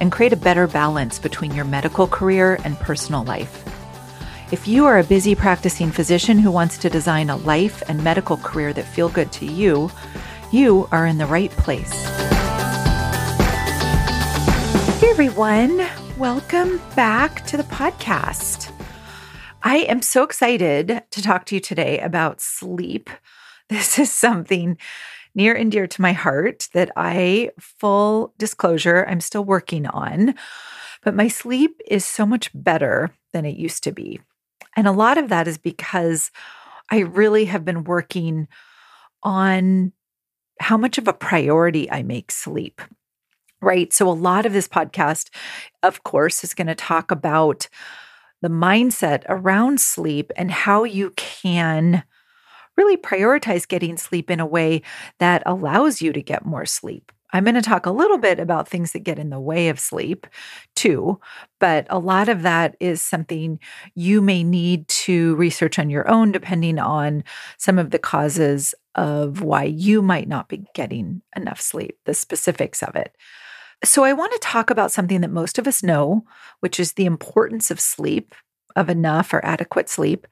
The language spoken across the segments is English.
and create a better balance between your medical career and personal life. If you are a busy practicing physician who wants to design a life and medical career that feel good to you, you are in the right place. Hey everyone, welcome back to the podcast. I am so excited to talk to you today about sleep. This is something near and dear to my heart that I, full disclosure, I'm still working on. But my sleep is so much better than it used to be. And a lot of that is because I really have been working on how much of a priority I make sleep. Right. So, a lot of this podcast, of course, is going to talk about the mindset around sleep and how you can really prioritize getting sleep in a way that allows you to get more sleep. I'm going to talk a little mm-hmm. bit about things that get in the way of sleep too, but a lot of that is something you may need to research on your own, depending on some of the causes of why you might not be getting enough sleep, the specifics of it. So, I want to talk about something that most of us know, which is the importance of sleep of enough or adequate sleep,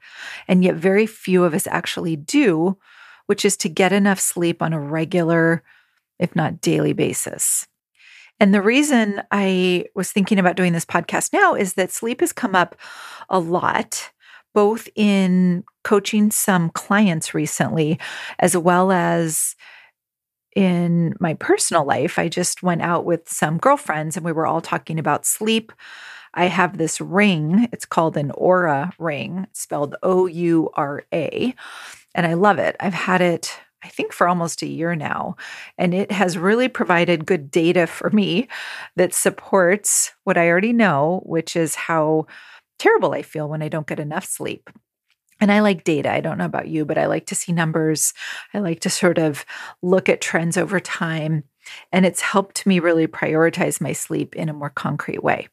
and yet very few of us actually do, which is to get enough sleep on a regular, if not daily basis. And the reason I was thinking about doing this podcast now is that sleep has come up a lot, both in coaching some clients recently, as well as in my personal life. I just went out with some girlfriends and we were all talking about sleep I have this ring. It's called an Oura ring, spelled O U R A. And I love it. I've had it, I think, for almost a year now. And it has really provided good data for me that supports what I already know, which is how terrible I feel when I don't get enough sleep. And I like data. I don't know about you, but I like to see numbers. I like to sort of look at trends over time. And it's helped me really prioritize my sleep in a more concrete way.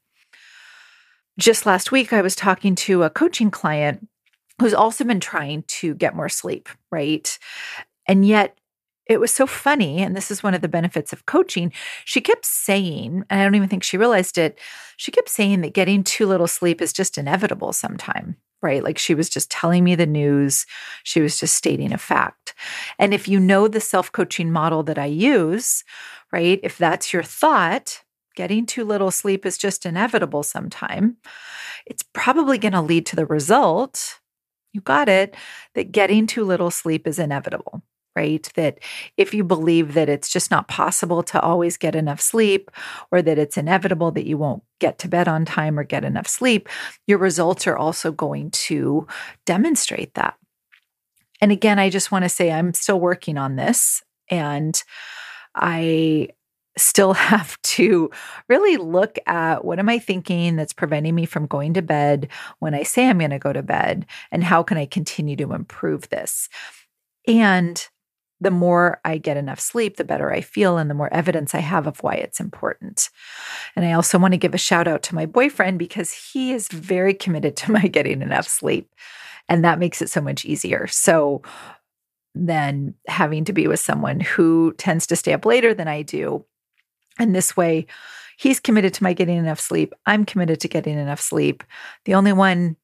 Just last week, I was talking to a coaching client who's also been trying to get more sleep, right? And yet, it was so funny. And this is one of the benefits of coaching. She kept saying, and I don't even think she realized it, she kept saying that getting too little sleep is just inevitable sometime, right? Like she was just telling me the news. She was just stating a fact. And if you know the self coaching model that I use, right, if that's your thought, getting too little sleep is just inevitable sometime, it's probably going to lead to the result, you got it, that getting too little sleep is inevitable, right? That if you believe that it's just not possible to always get enough sleep or that it's inevitable that you won't get to bed on time or get enough sleep, your results are also going to demonstrate that. And again, I just want to say I'm still working on this and I still have to really look at what am I thinking that's preventing me from going to bed when I say I'm going to go to bed and how can I continue to improve this. And the more I get enough sleep, the better I feel, and the more evidence I have of why it's important. And I also want to give a shout out to my boyfriend because he is very committed to my getting enough sleep. And that makes it so much easier. So, than having to be with someone who tends to stay up later than I do and this way, he's committed to my getting enough sleep. I'm committed to getting enough sleep. The only one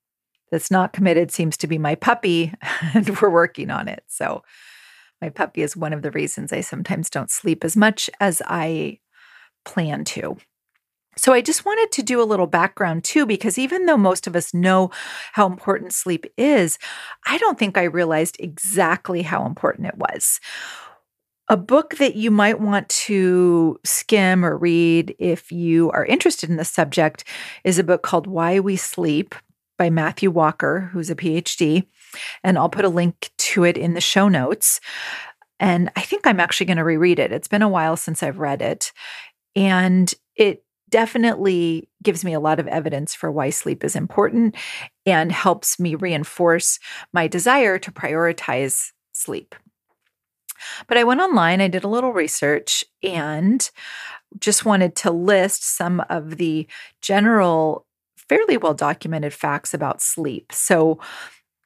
that's not committed seems to be my puppy, and we're working on it. So, my puppy is one of the reasons I sometimes don't sleep as much as I plan to. So, I just wanted to do a little background too, because even though most of us know how important sleep is, I don't think I realized exactly how important it was. A book that you might want to skim or read if you are interested in the subject is a book called Why We Sleep by Matthew Walker, who's a PhD. And I'll put a link to it in the show notes. And I think I'm actually going to reread it. It's been a while since I've read it. And it definitely gives me a lot of evidence for why sleep is important and helps me reinforce my desire to prioritize sleep. But I went online, I did a little research, and just wanted to list some of the general, fairly well documented facts about sleep. So,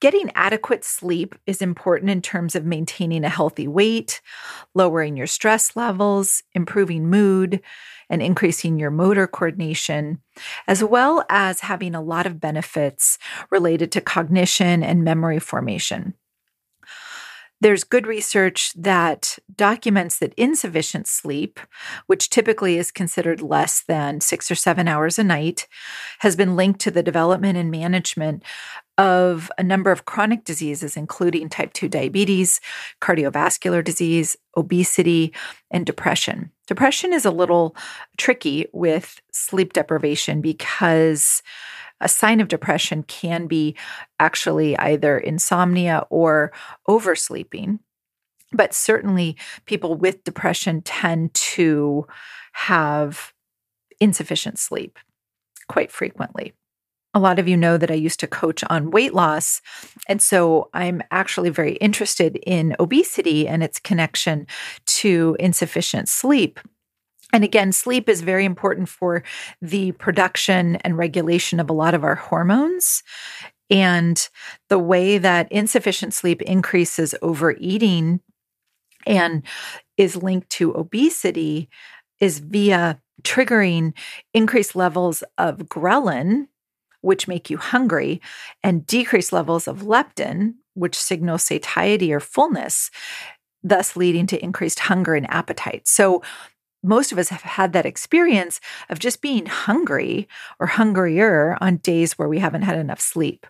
Getting adequate sleep is important in terms of maintaining a healthy weight, lowering your stress levels, improving mood, and increasing your motor coordination, as well as having a lot of benefits related to cognition and memory formation. There's good research that documents that insufficient sleep, which typically is considered less than six or seven hours a night, has been linked to the development and management of a number of chronic diseases, including type 2 diabetes, cardiovascular disease, obesity, and depression. Depression is a little tricky with sleep deprivation because a sign of depression can be actually either insomnia or oversleeping. But certainly, people with depression tend to have insufficient sleep quite frequently. A lot of you know that I used to coach on weight loss. And so I'm actually very interested in obesity and its connection to insufficient sleep. And again, sleep is very important for the production and regulation of a lot of our hormones. And the way that insufficient sleep increases overeating and is linked to obesity is via triggering increased levels of ghrelin, which make you hungry, and decreased levels of leptin, which signal satiety or fullness, thus leading to increased hunger and appetite. So, most of us have had that experience of just being hungry or hungrier on days where we haven't had enough sleep.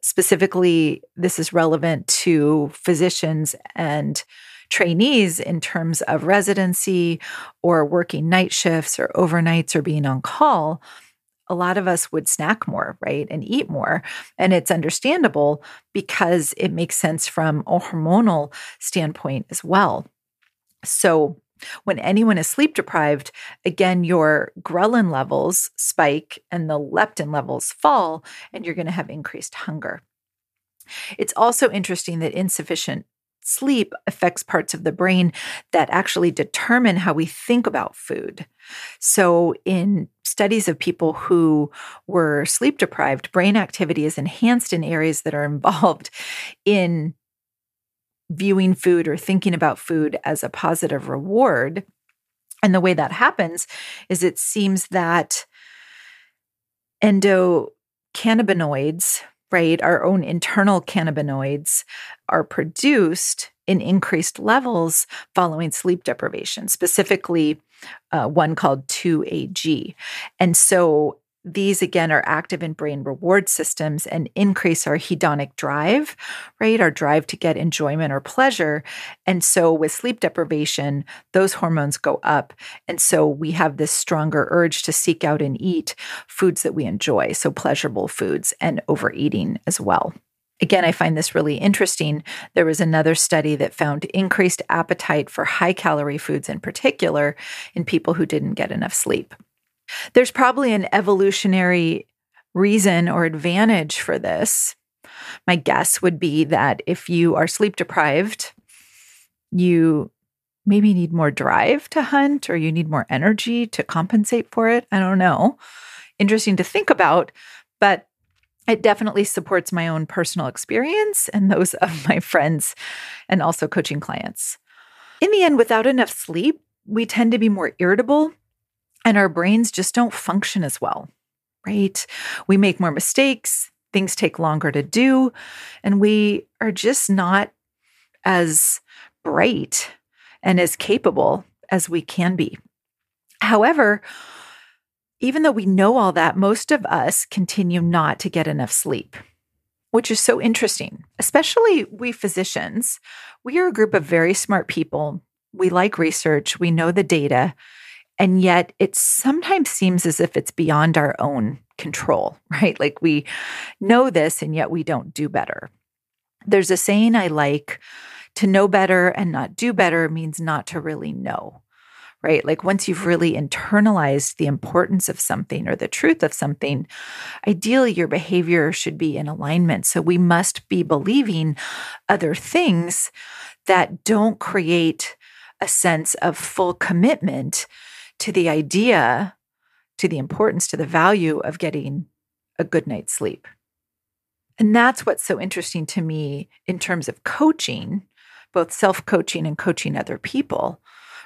Specifically, this is relevant to physicians and trainees in terms of residency or working night shifts or overnights or being on call. A lot of us would snack more, right? And eat more. And it's understandable because it makes sense from a hormonal standpoint as well. So, when anyone is sleep deprived, again, your ghrelin levels spike and the leptin levels fall, and you're going to have increased hunger. It's also interesting that insufficient sleep affects parts of the brain that actually determine how we think about food. So, in studies of people who were sleep deprived, brain activity is enhanced in areas that are involved in viewing food or thinking about food as a positive reward. And the way that happens is it seems that endocannabinoids, right, our own internal cannabinoids, are produced in increased levels following sleep deprivation, specifically uh, one called 2AG. And so these again are active in brain reward systems and increase our hedonic drive, right? Our drive to get enjoyment or pleasure. And so with sleep deprivation, those hormones go up. And so we have this stronger urge to seek out and eat foods that we enjoy. So pleasurable foods and overeating as well. Again, I find this really interesting. There was another study that found increased appetite for high calorie foods in particular in people who didn't get enough sleep. There's probably an evolutionary reason or advantage for this. My guess would be that if you are sleep deprived, you maybe need more drive to hunt or you need more energy to compensate for it. I don't know. Interesting to think about, but it definitely supports my own personal experience and those of my friends and also coaching clients. In the end, without enough sleep, we tend to be more irritable and our brains just don't function as well, right? We make more mistakes, things take longer to do, and we are just not as bright and as capable as we can be. However, even though we know all that, most of us continue not to get enough sleep, which is so interesting, especially we physicians. We are a group of very smart people. We like research, we know the data, and yet it sometimes seems as if it's beyond our own control, right? Like we know this and yet we don't do better. There's a saying I like to know better and not do better means not to really know, right? Like once you've really internalized the importance of something or the truth of something, ideally your behavior should be in alignment. So we must be believing other things that don't create a sense of full commitment to the idea, to the importance, to the value of getting a good night's sleep. And that's what's so interesting to me in terms of coaching, both self coaching and coaching other people,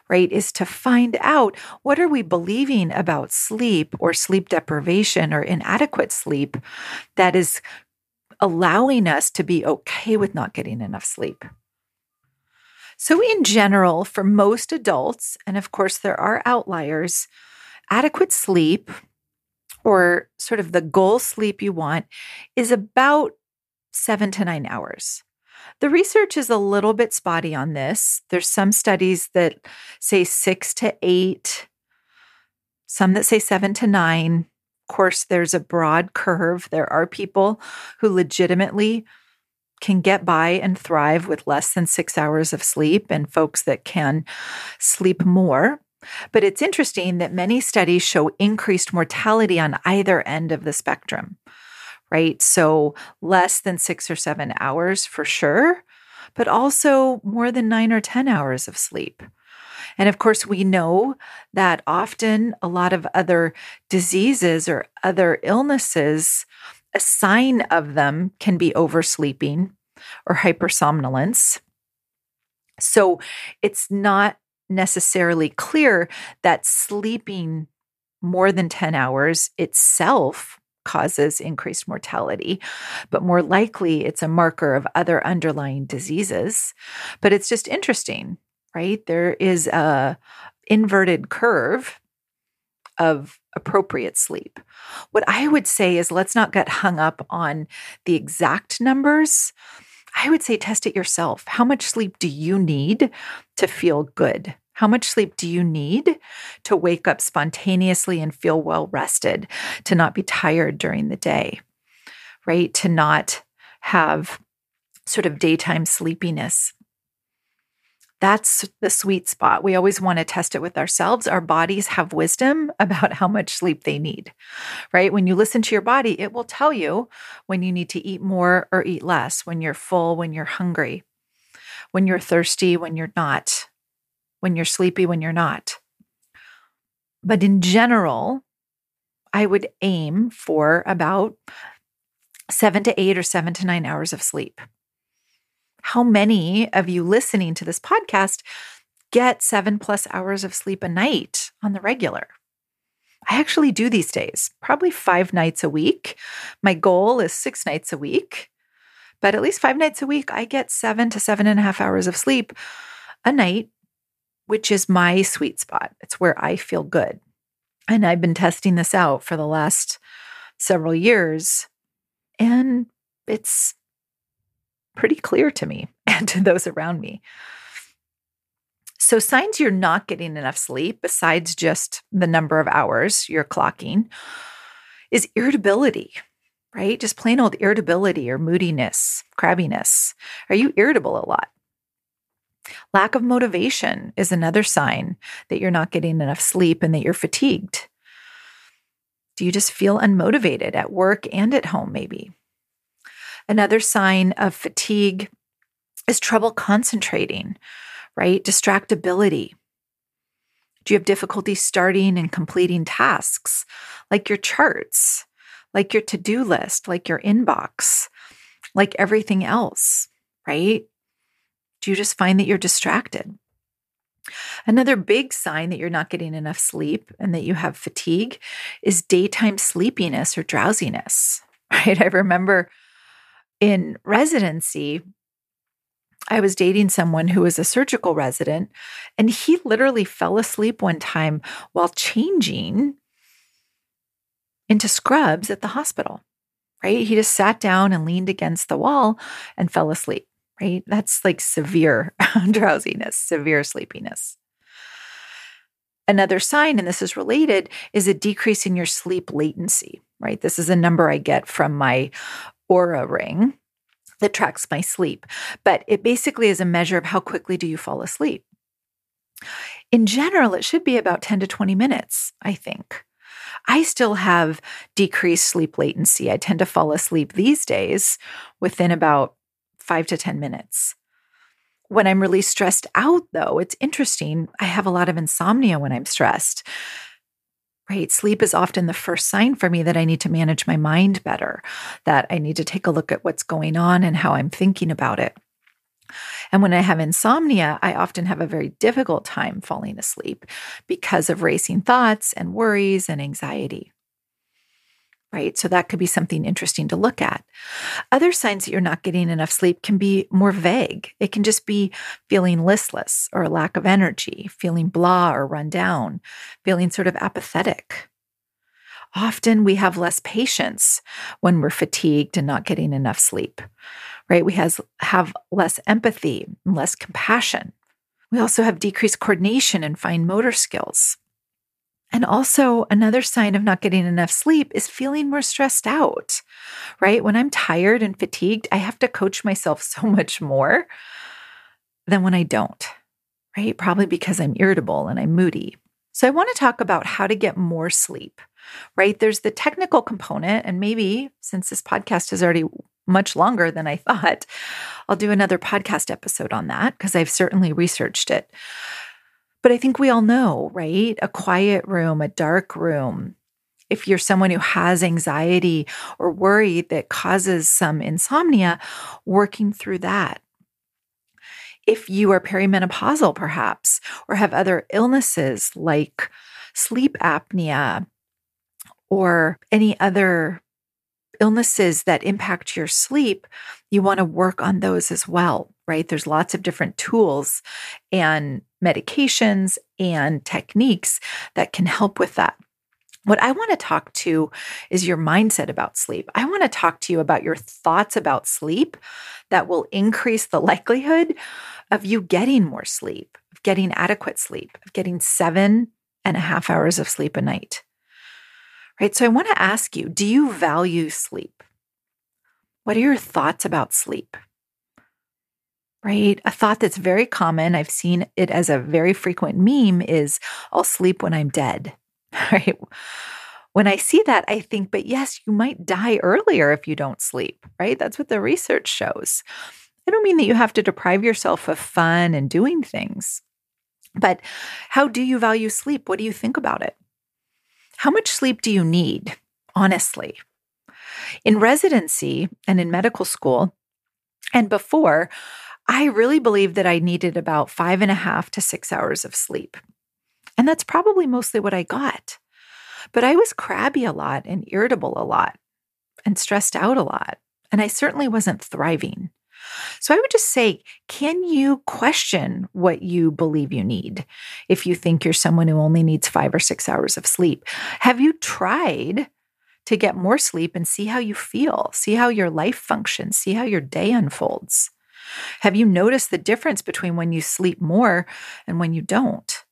right? Is to find out what are we believing about sleep or sleep deprivation or inadequate sleep that is allowing us to be okay with not getting enough sleep. So, in general, for most adults, and of course there are outliers, adequate sleep or sort of the goal sleep you want is about seven to nine hours. The research is a little bit spotty on this. There's some studies that say six to eight, some that say seven to nine. Of course, there's a broad curve. There are people who legitimately can get by and thrive with less than six hours of sleep, and folks that can sleep more. But it's interesting that many studies show increased mortality on either end of the spectrum, right? So less than six or seven hours for sure, but also more than nine or 10 hours of sleep. And of course, we know that often a lot of other diseases or other illnesses, a sign of them can be oversleeping or hypersomnolence. So it's not necessarily clear that sleeping more than 10 hours itself causes increased mortality, but more likely it's a marker of other underlying diseases. But it's just interesting, right? There is a inverted curve of appropriate sleep. What I would say is let's not get hung up on the exact numbers. I would say test it yourself. How much sleep do you need to feel good? How much sleep do you need to wake up spontaneously and feel well rested, to not be tired during the day, right? To not have sort of daytime sleepiness. That's the sweet spot. We always want to test it with ourselves. Our bodies have wisdom about how much sleep they need, right? When you listen to your body, it will tell you when you need to eat more or eat less, when you're full, when you're hungry, when you're thirsty, when you're not when you're sleepy, when you're not. But in general, I would aim for about seven to eight or seven to nine hours of sleep. How many of you listening to this podcast get seven plus hours of sleep a night on the regular? I actually do these days, probably five nights a week. My goal is six nights a week, but at least five nights a week, I get seven to seven and a half hours of sleep a night which is my sweet spot. It's where I feel good. And I've been testing this out for the last several years, and it's pretty clear to me and to those around me. So, signs you're not getting enough sleep, besides just the number of hours you're clocking, is irritability, right? Just plain old irritability or moodiness, crabbiness. Are you irritable a lot? Lack of motivation is another sign that you're not getting enough sleep and that you're fatigued. Do you just feel unmotivated at work and at home, maybe? Another sign of fatigue is trouble concentrating, right? Distractibility. Do you have difficulty starting and completing tasks like your charts, like your to do list, like your inbox, like everything else, right? Do you just find that you're distracted? Another big sign that you're not getting enough sleep and that you have fatigue is daytime sleepiness or drowsiness, right? I remember in residency, I was dating someone who was a surgical resident, and he literally fell asleep one time while changing into scrubs at the hospital, right? He just sat down and leaned against the wall and fell asleep right? That's like severe drowsiness, severe sleepiness. Another sign, and this is related, is a decrease in your sleep latency, right? This is a number I get from my Oura ring that tracks my sleep, but it basically is a measure of how quickly do you fall asleep. In general, it should be about 10 to 20 minutes, I think. I still have decreased sleep latency. I tend to fall asleep these days within about five to 10 minutes. When I'm really stressed out, though, it's interesting. I have a lot of insomnia when I'm stressed. Right. Sleep is often the first sign for me that I need to manage my mind better, that I need to take a look at what's going on and how I'm thinking about it. And when I have insomnia, I often have a very difficult time falling asleep because of racing thoughts and worries and anxiety. Right. So that could be something interesting to look at. Other signs that you're not getting enough sleep can be more vague. It can just be feeling listless or a lack of energy, feeling blah or run down, feeling sort of apathetic. Often we have less patience when we're fatigued and not getting enough sleep right? We has, have less empathy, less compassion. We also have decreased coordination and fine motor skills. And also, another sign of not getting enough sleep is feeling more stressed out, right? When I'm tired and fatigued, I have to coach myself so much more than when I don't, right? Probably because I'm irritable and I'm moody. So, I want to talk about how to get more sleep, right? There's the technical component. And maybe since this podcast is already much longer than I thought. I'll do another podcast episode on that because I've certainly researched it. But I think we all know, right? A quiet room, a dark room. If you're someone who has anxiety or worry that causes some insomnia, working through that. If you are perimenopausal, perhaps, or have other illnesses like sleep apnea or any other illnesses that impact your sleep, you want to work on those as well, right? There's lots of different tools and medications and techniques that can help with that. What I want to talk to is your mindset about sleep. I want to talk to you about your thoughts about sleep that will increase the likelihood of you getting more sleep, of getting adequate sleep, of getting seven and a half hours of sleep a night right? So I want to ask you do you value sleep? What are your thoughts about sleep? Right? A thought that's very common, I've seen it as a very frequent meme is I'll sleep when I'm dead, right? When I see that, I think, but yes, you might die earlier if you don't sleep, right? That's what the research shows. I don't mean that you have to deprive yourself of fun and doing things, but how do you value sleep? What do you think about it? How much sleep do you need, honestly? In residency and in medical school, and before, I really believe that I needed about five and a half to six hours of sleep. And that's probably mostly what I got. But I was crabby a lot and irritable a lot and stressed out a lot. And I certainly wasn't thriving. So I would just say, can you question what you believe you need if you think you're someone who only needs five or six hours of sleep? Have you tried to get more sleep and see how you feel, see how your life functions, see how your day unfolds? Have you noticed the difference between when you sleep more and when you don't?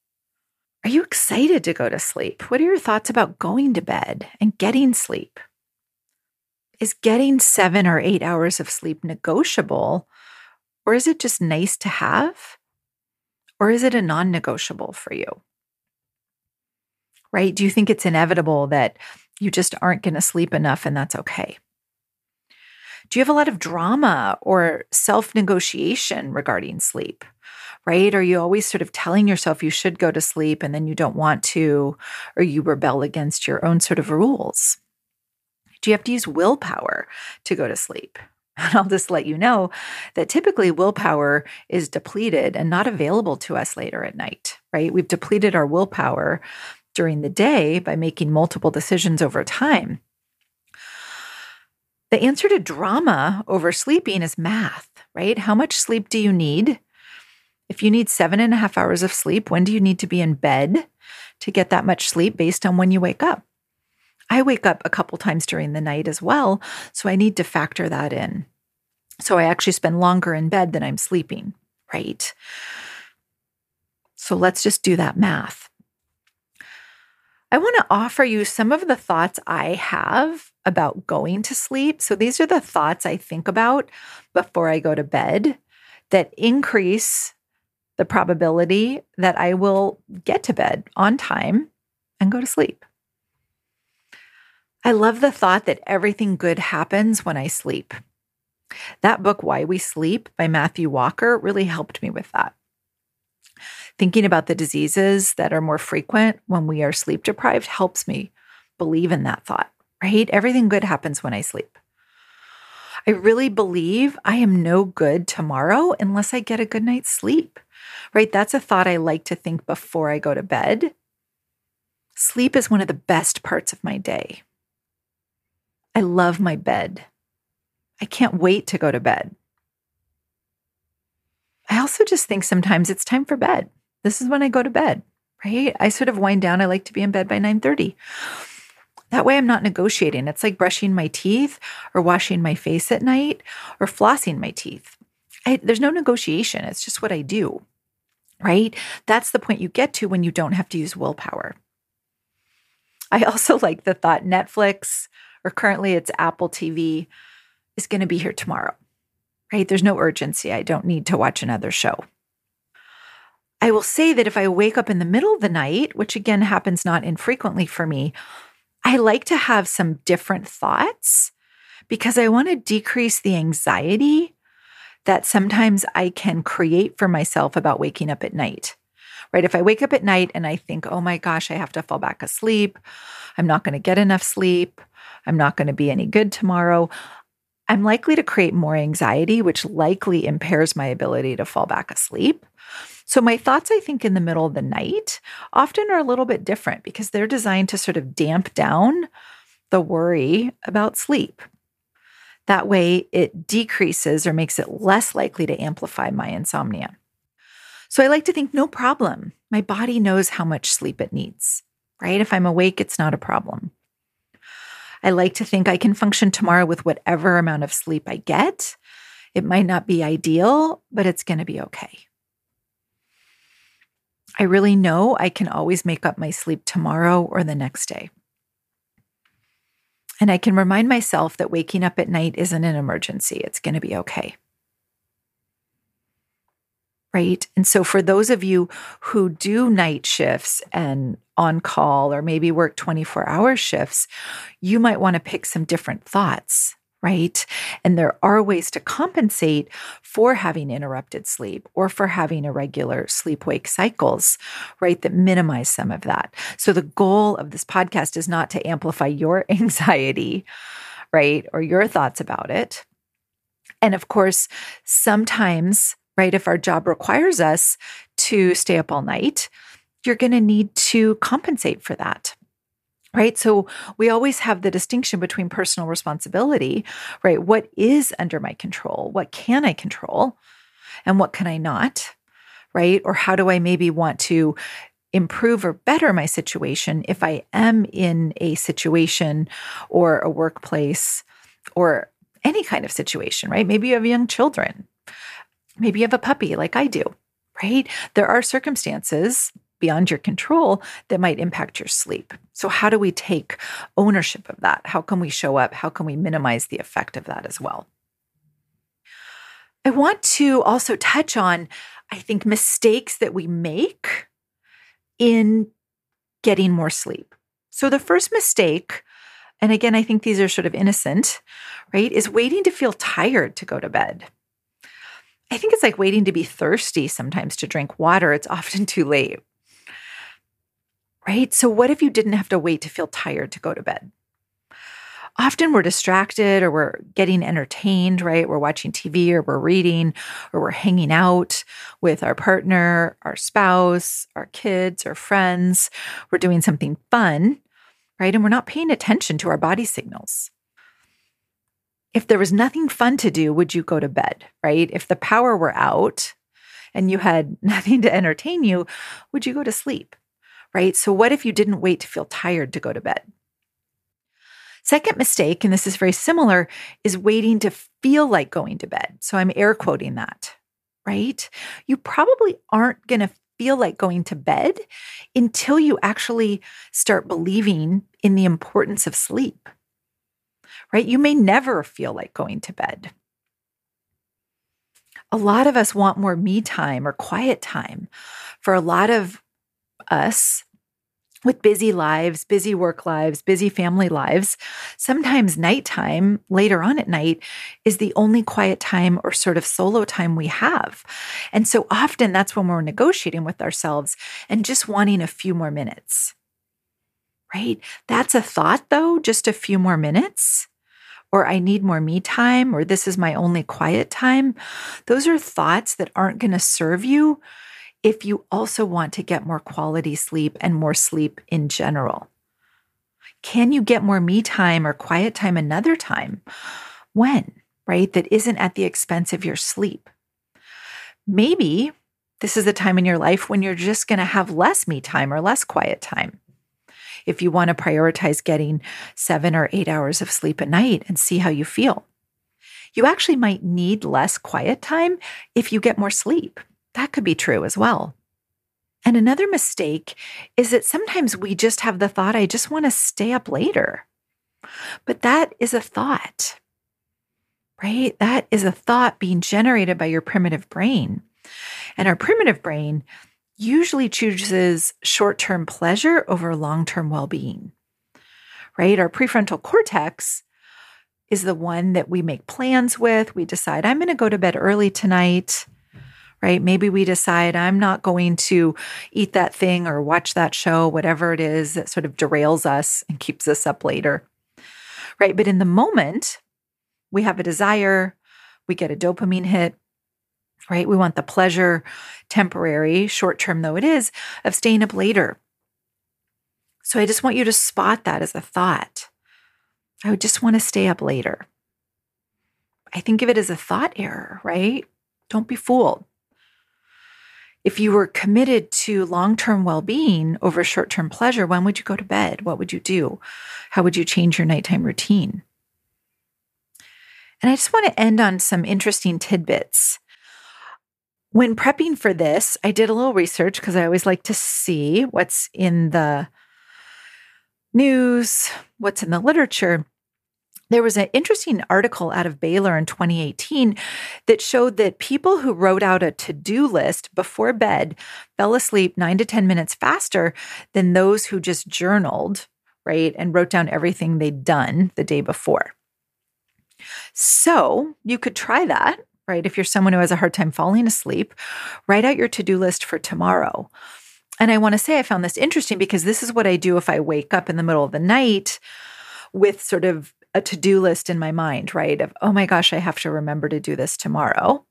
Are you excited to go to sleep? What are your thoughts about going to bed and getting sleep? is getting seven or eight hours of sleep negotiable, or is it just nice to have? Or is it a non negotiable for you? Right? Do you think it's inevitable that you just aren't going to sleep enough and that's okay? Do you have a lot of drama or self negotiation regarding sleep? Right? Are you always sort of telling yourself you should go to sleep and then you don't want to, or you rebel against your own sort of rules? Do you have to use willpower to go to sleep? And I'll just let you know that typically willpower is depleted and not available to us later at night, right? We've depleted our willpower during the day by making multiple decisions over time. The answer to drama over sleeping is math, right? How much sleep do you need? If you need seven and a half hours of sleep, when do you need to be in bed to get that much sleep based on when you wake up? I wake up a couple times during the night as well. So I need to factor that in. So I actually spend longer in bed than I'm sleeping, right? So let's just do that math. I want to offer you some of the thoughts I have about going to sleep. So these are the thoughts I think about before I go to bed that increase the probability that I will get to bed on time and go to sleep. I love the thought that everything good happens when I sleep. That book, Why We Sleep by Matthew Walker, really helped me with that. Thinking about the diseases that are more frequent when we are sleep deprived helps me believe in that thought, right? Everything good happens when I sleep. I really believe I am no good tomorrow unless I get a good night's sleep, right? That's a thought I like to think before I go to bed. Sleep is one of the best parts of my day. I love my bed. I can't wait to go to bed. I also just think sometimes it's time for bed. This is when I go to bed, right? I sort of wind down. I like to be in bed by 9:30. That way I'm not negotiating. It's like brushing my teeth or washing my face at night or flossing my teeth. I, there's no negotiation. It's just what I do, right? That's the point you get to when you don't have to use willpower. I also like the thought Netflix, or currently it's Apple TV, is going to be here tomorrow, right? There's no urgency. I don't need to watch another show. I will say that if I wake up in the middle of the night, which again happens not infrequently for me, I like to have some different thoughts because I want to decrease the anxiety that sometimes I can create for myself about waking up at night. Right? If I wake up at night and I think, oh my gosh, I have to fall back asleep, I'm not going to get enough sleep, I'm not going to be any good tomorrow, I'm likely to create more anxiety, which likely impairs my ability to fall back asleep. So, my thoughts, I think, in the middle of the night often are a little bit different because they're designed to sort of damp down the worry about sleep. That way, it decreases or makes it less likely to amplify my insomnia. So, I like to think no problem. My body knows how much sleep it needs, right? If I'm awake, it's not a problem. I like to think I can function tomorrow with whatever amount of sleep I get. It might not be ideal, but it's going to be okay. I really know I can always make up my sleep tomorrow or the next day. And I can remind myself that waking up at night isn't an emergency, it's going to be okay right? And so, for those of you who do night shifts and on call, or maybe work 24 hour shifts, you might want to pick some different thoughts. Right. And there are ways to compensate for having interrupted sleep or for having irregular sleep wake cycles, right, that minimize some of that. So, the goal of this podcast is not to amplify your anxiety, right, or your thoughts about it. And of course, sometimes right? If our job requires us to stay up all night, you're going to need to compensate for that. Right. So we always have the distinction between personal responsibility, right? What is under my control? What can I control? And what can I not? Right. Or how do I maybe want to improve or better my situation if I am in a situation or a workplace or any kind of situation, right? Maybe you have young children, Maybe you have a puppy like I do, right? There are circumstances beyond your control that might impact your sleep. So, how do we take ownership of that? How can we show up? How can we minimize the effect of that as well? I want to also touch on, I think, mistakes that we make in getting more sleep. So, the first mistake, and again, I think these are sort of innocent, right, is waiting to feel tired to go to bed. I think it's like waiting to be thirsty sometimes to drink water. It's often too late. Right? So, what if you didn't have to wait to feel tired to go to bed? Often we're distracted or we're getting entertained, right? We're watching TV or we're reading or we're hanging out with our partner, our spouse, our kids, or friends. We're doing something fun, right? And we're not paying attention to our body signals if there was nothing fun to do, would you go to bed, right? If the power were out and you had nothing to entertain you, would you go to sleep, right? So, what if you didn't wait to feel tired to go to bed? Second mistake, and this is very similar, is waiting to feel like going to bed. So, I'm air quoting that, right? You probably aren't going to feel like going to bed until you actually start believing in the importance of sleep right? You may never feel like going to bed. a lot of us want more me time or quiet time. For a lot of us, with busy lives, busy work lives, busy family lives, sometimes nighttime later on at night is the only quiet time or sort of solo time we have. And so often that's when we're negotiating with ourselves and just wanting a few more minutes. Right? That's a thought though, just a few more minutes. Or I need more me time, or this is my only quiet time. Those are thoughts that aren't going to serve you if you also want to get more quality sleep and more sleep in general. Can you get more me time or quiet time another time? When, right? That isn't at the expense of your sleep. Maybe this is a time in your life when you're just going to have less me time or less quiet time. If you want to prioritize getting seven or eight hours of sleep at night and see how you feel, you actually might need less quiet time if you get more sleep. That could be true as well. And another mistake is that sometimes we just have the thought, I just want to stay up later. But that is a thought, right? That is a thought being generated by your primitive brain. And our primitive brain usually chooses short term pleasure over long term well being, right? Our prefrontal cortex is the one that we make plans with. We decide, I'm going to go to bed early tonight right? Maybe we decide I'm not going to eat that thing or watch that show, whatever it is that sort of derails us and keeps us up later, right? But in the moment, we have a desire, we get a dopamine hit, right? We want the pleasure, temporary, short term though it is, of staying up later. So I just want you to spot that as a thought. I would just want to stay up later. I think of it as a thought error, right? Don't be fooled. If you were committed to long term well being over short term pleasure, when would you go to bed? What would you do? How would you change your nighttime routine? And I just want to end on some interesting tidbits. When prepping for this, I did a little research because I always like to see what's in the news, what's in the literature there was an interesting article out of Baylor in 2018 that showed that people who wrote out a to do list before bed fell asleep nine to 10 minutes faster than those who just journaled, right, and wrote down everything they'd done the day before. So you could try that, right? If you're someone who has a hard time falling asleep, write out your to do list for tomorrow. And I want to say I found this interesting because this is what I do if I wake up in the middle of the night with sort of a to do list in my mind, right? Of, oh my gosh, I have to remember to do this tomorrow.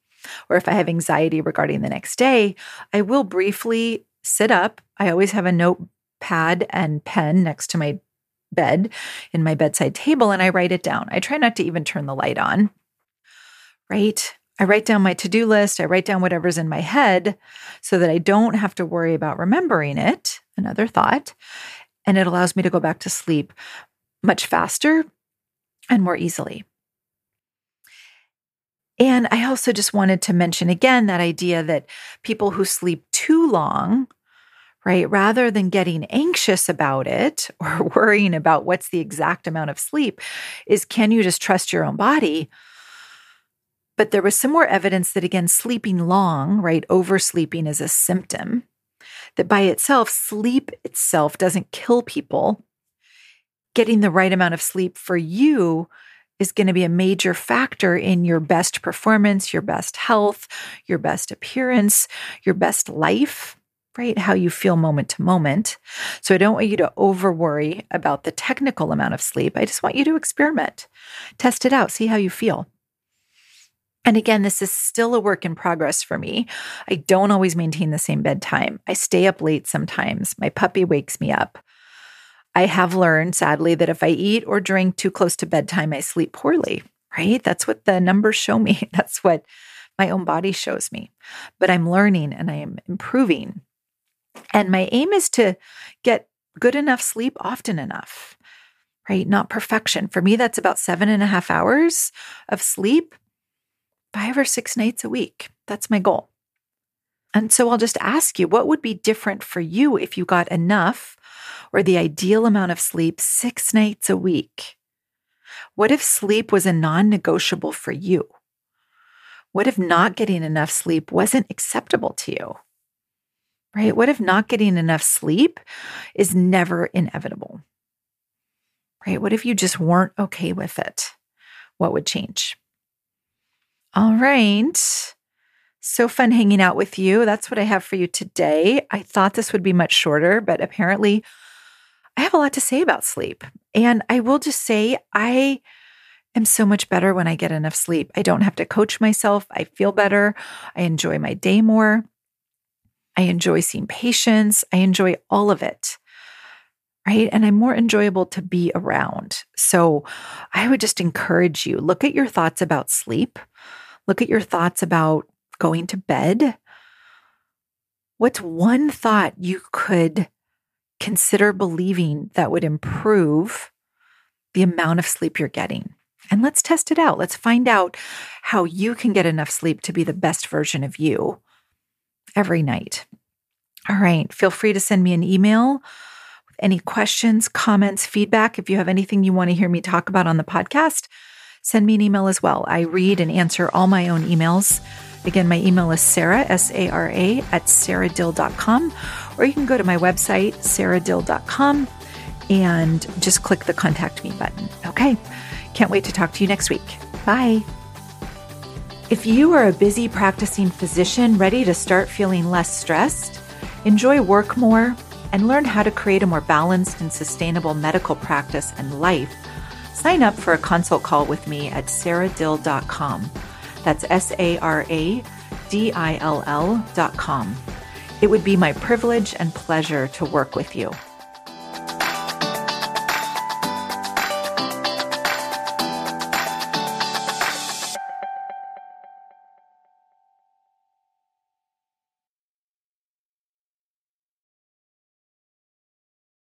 Or if I have anxiety regarding the next day, I will briefly sit up. I always have a notepad and pen next to my bed in my bedside table and I write it down. I try not to even turn the light on, right? I write down my to do list. I write down whatever's in my head so that I don't have to worry about remembering it, another thought. And it allows me to go back to sleep much faster and more easily. And I also just wanted to mention again that idea that people who sleep too long, right, rather than getting anxious about it or worrying about what's the exact amount of sleep, is can you just trust your own body? But there was some more evidence that, again, sleeping long, right, oversleeping is a symptom, that by itself, sleep itself doesn't kill people getting the right amount of sleep for you is going to be a major factor in your best performance, your best health, your best appearance, your best life, right? How you feel moment to moment. So I don't want you to over worry about the technical amount of sleep. I just want you to experiment, test it out, see how you feel. And again, this is still a work in progress for me. I don't always maintain the same bedtime. I stay up late sometimes. My puppy wakes me up. I have learned, sadly, that if I eat or drink too close to bedtime, I sleep poorly, right? That's what the numbers show me. That's what my own body shows me. But I'm learning and I am improving. And my aim is to get good enough sleep often enough, right? Not perfection. For me, that's about seven and a half hours of sleep, five or six nights a week. That's my goal. And so I'll just ask you what would be different for you if you got enough or the ideal amount of sleep six nights a week? What if sleep was a non negotiable for you? What if not getting enough sleep wasn't acceptable to you? Right? What if not getting enough sleep is never inevitable? Right? What if you just weren't okay with it? What would change? All right. So fun hanging out with you. That's what I have for you today. I thought this would be much shorter, but apparently I have a lot to say about sleep. And I will just say, I am so much better when I get enough sleep. I don't have to coach myself. I feel better. I enjoy my day more. I enjoy seeing patients. I enjoy all of it. Right. And I'm more enjoyable to be around. So I would just encourage you look at your thoughts about sleep, look at your thoughts about going to bed. What's one thought you could consider believing that would improve the amount of sleep you're getting? And let's test it out. Let's find out how you can get enough sleep to be the best version of you every night. All right. Feel free to send me an email with any questions, comments, feedback. If you have anything you want to hear me talk about on the podcast, send me an email as well. I read and answer all my own emails. Again, my email is sara, S A R A, at saradill.com, or you can go to my website, saradill.com, and just click the contact me button. Okay. Can't wait to talk to you next week. Bye. If you are a busy practicing physician ready to start feeling less stressed, enjoy work more, and learn how to create a more balanced and sustainable medical practice and life, sign up for a consult call with me at saradill.com. That's S A R A D I L L dot com. It would be my privilege and pleasure to work with you.